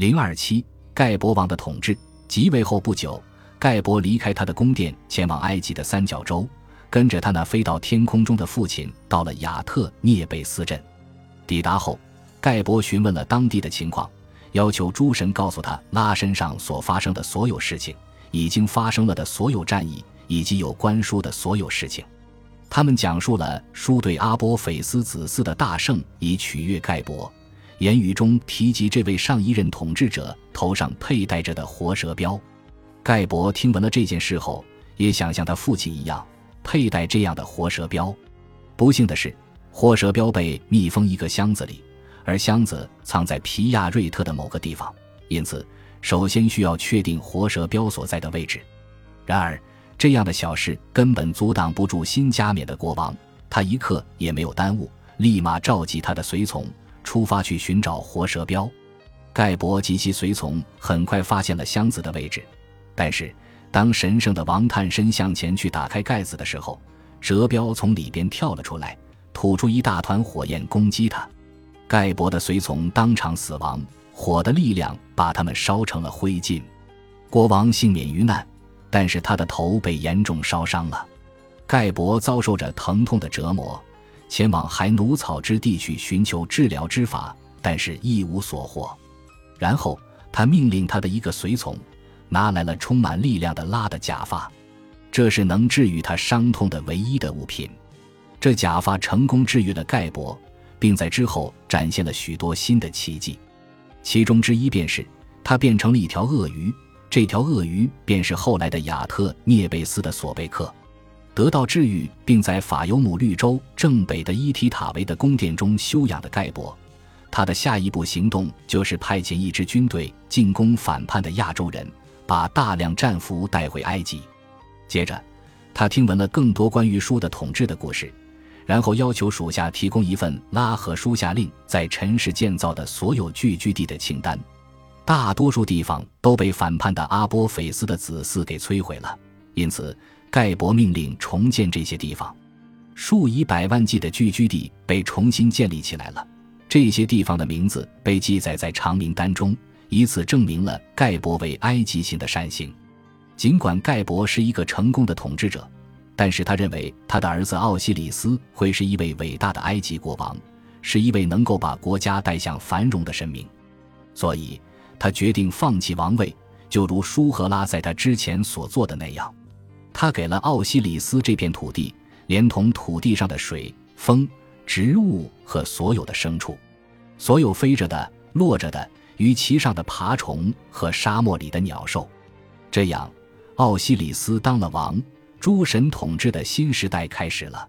零二七，盖博王的统治即位后不久，盖博离开他的宫殿，前往埃及的三角洲，跟着他那飞到天空中的父亲，到了亚特涅贝斯镇。抵达后，盖博询问了当地的情况，要求诸神告诉他拉身上所发生的所有事情，已经发生了的所有战役，以及有关书的所有事情。他们讲述了书对阿波斐斯子嗣的大胜，以取悦盖博。言语中提及这位上一任统治者头上佩戴着的活蛇标。盖博听闻了这件事后，也想像他父亲一样佩戴这样的活蛇标。不幸的是，活蛇标被密封一个箱子里，而箱子藏在皮亚瑞特的某个地方，因此首先需要确定活蛇标所在的位置。然而。这样的小事根本阻挡不住新加冕的国王，他一刻也没有耽误，立马召集他的随从出发去寻找活蛇标。盖博及其随从很快发现了箱子的位置，但是当神圣的王探身向前去打开盖子的时候，蛇标从里边跳了出来，吐出一大团火焰攻击他。盖博的随从当场死亡，火的力量把他们烧成了灰烬，国王幸免于难。但是他的头被严重烧伤了，盖博遭受着疼痛的折磨，前往海奴草之地去寻求治疗之法，但是一无所获。然后他命令他的一个随从拿来了充满力量的拉的假发，这是能治愈他伤痛的唯一的物品。这假发成功治愈了盖博，并在之后展现了许多新的奇迹，其中之一便是他变成了一条鳄鱼。这条鳄鱼便是后来的亚特涅贝斯的索贝克，得到治愈，并在法尤姆绿洲正北的伊提塔维的宫殿中休养的盖博。他的下一步行动就是派遣一支军队进攻反叛的亚洲人，把大量战俘带回埃及。接着，他听闻了更多关于书的统治的故事，然后要求属下提供一份拉赫书下令在尘世建造的所有聚居地的清单。大多数地方都被反叛的阿波斐斯的子嗣给摧毁了，因此盖博命令重建这些地方。数以百万计的聚居地被重新建立起来了，这些地方的名字被记载在长名单中，以此证明了盖博为埃及性的善行。尽管盖博是一个成功的统治者，但是他认为他的儿子奥西里斯会是一位伟大的埃及国王，是一位能够把国家带向繁荣的神明，所以。他决定放弃王位，就如舒赫拉在他之前所做的那样，他给了奥西里斯这片土地，连同土地上的水、风、植物和所有的牲畜，所有飞着的、落着的、鱼鳍上的爬虫和沙漠里的鸟兽。这样，奥西里斯当了王，诸神统治的新时代开始了。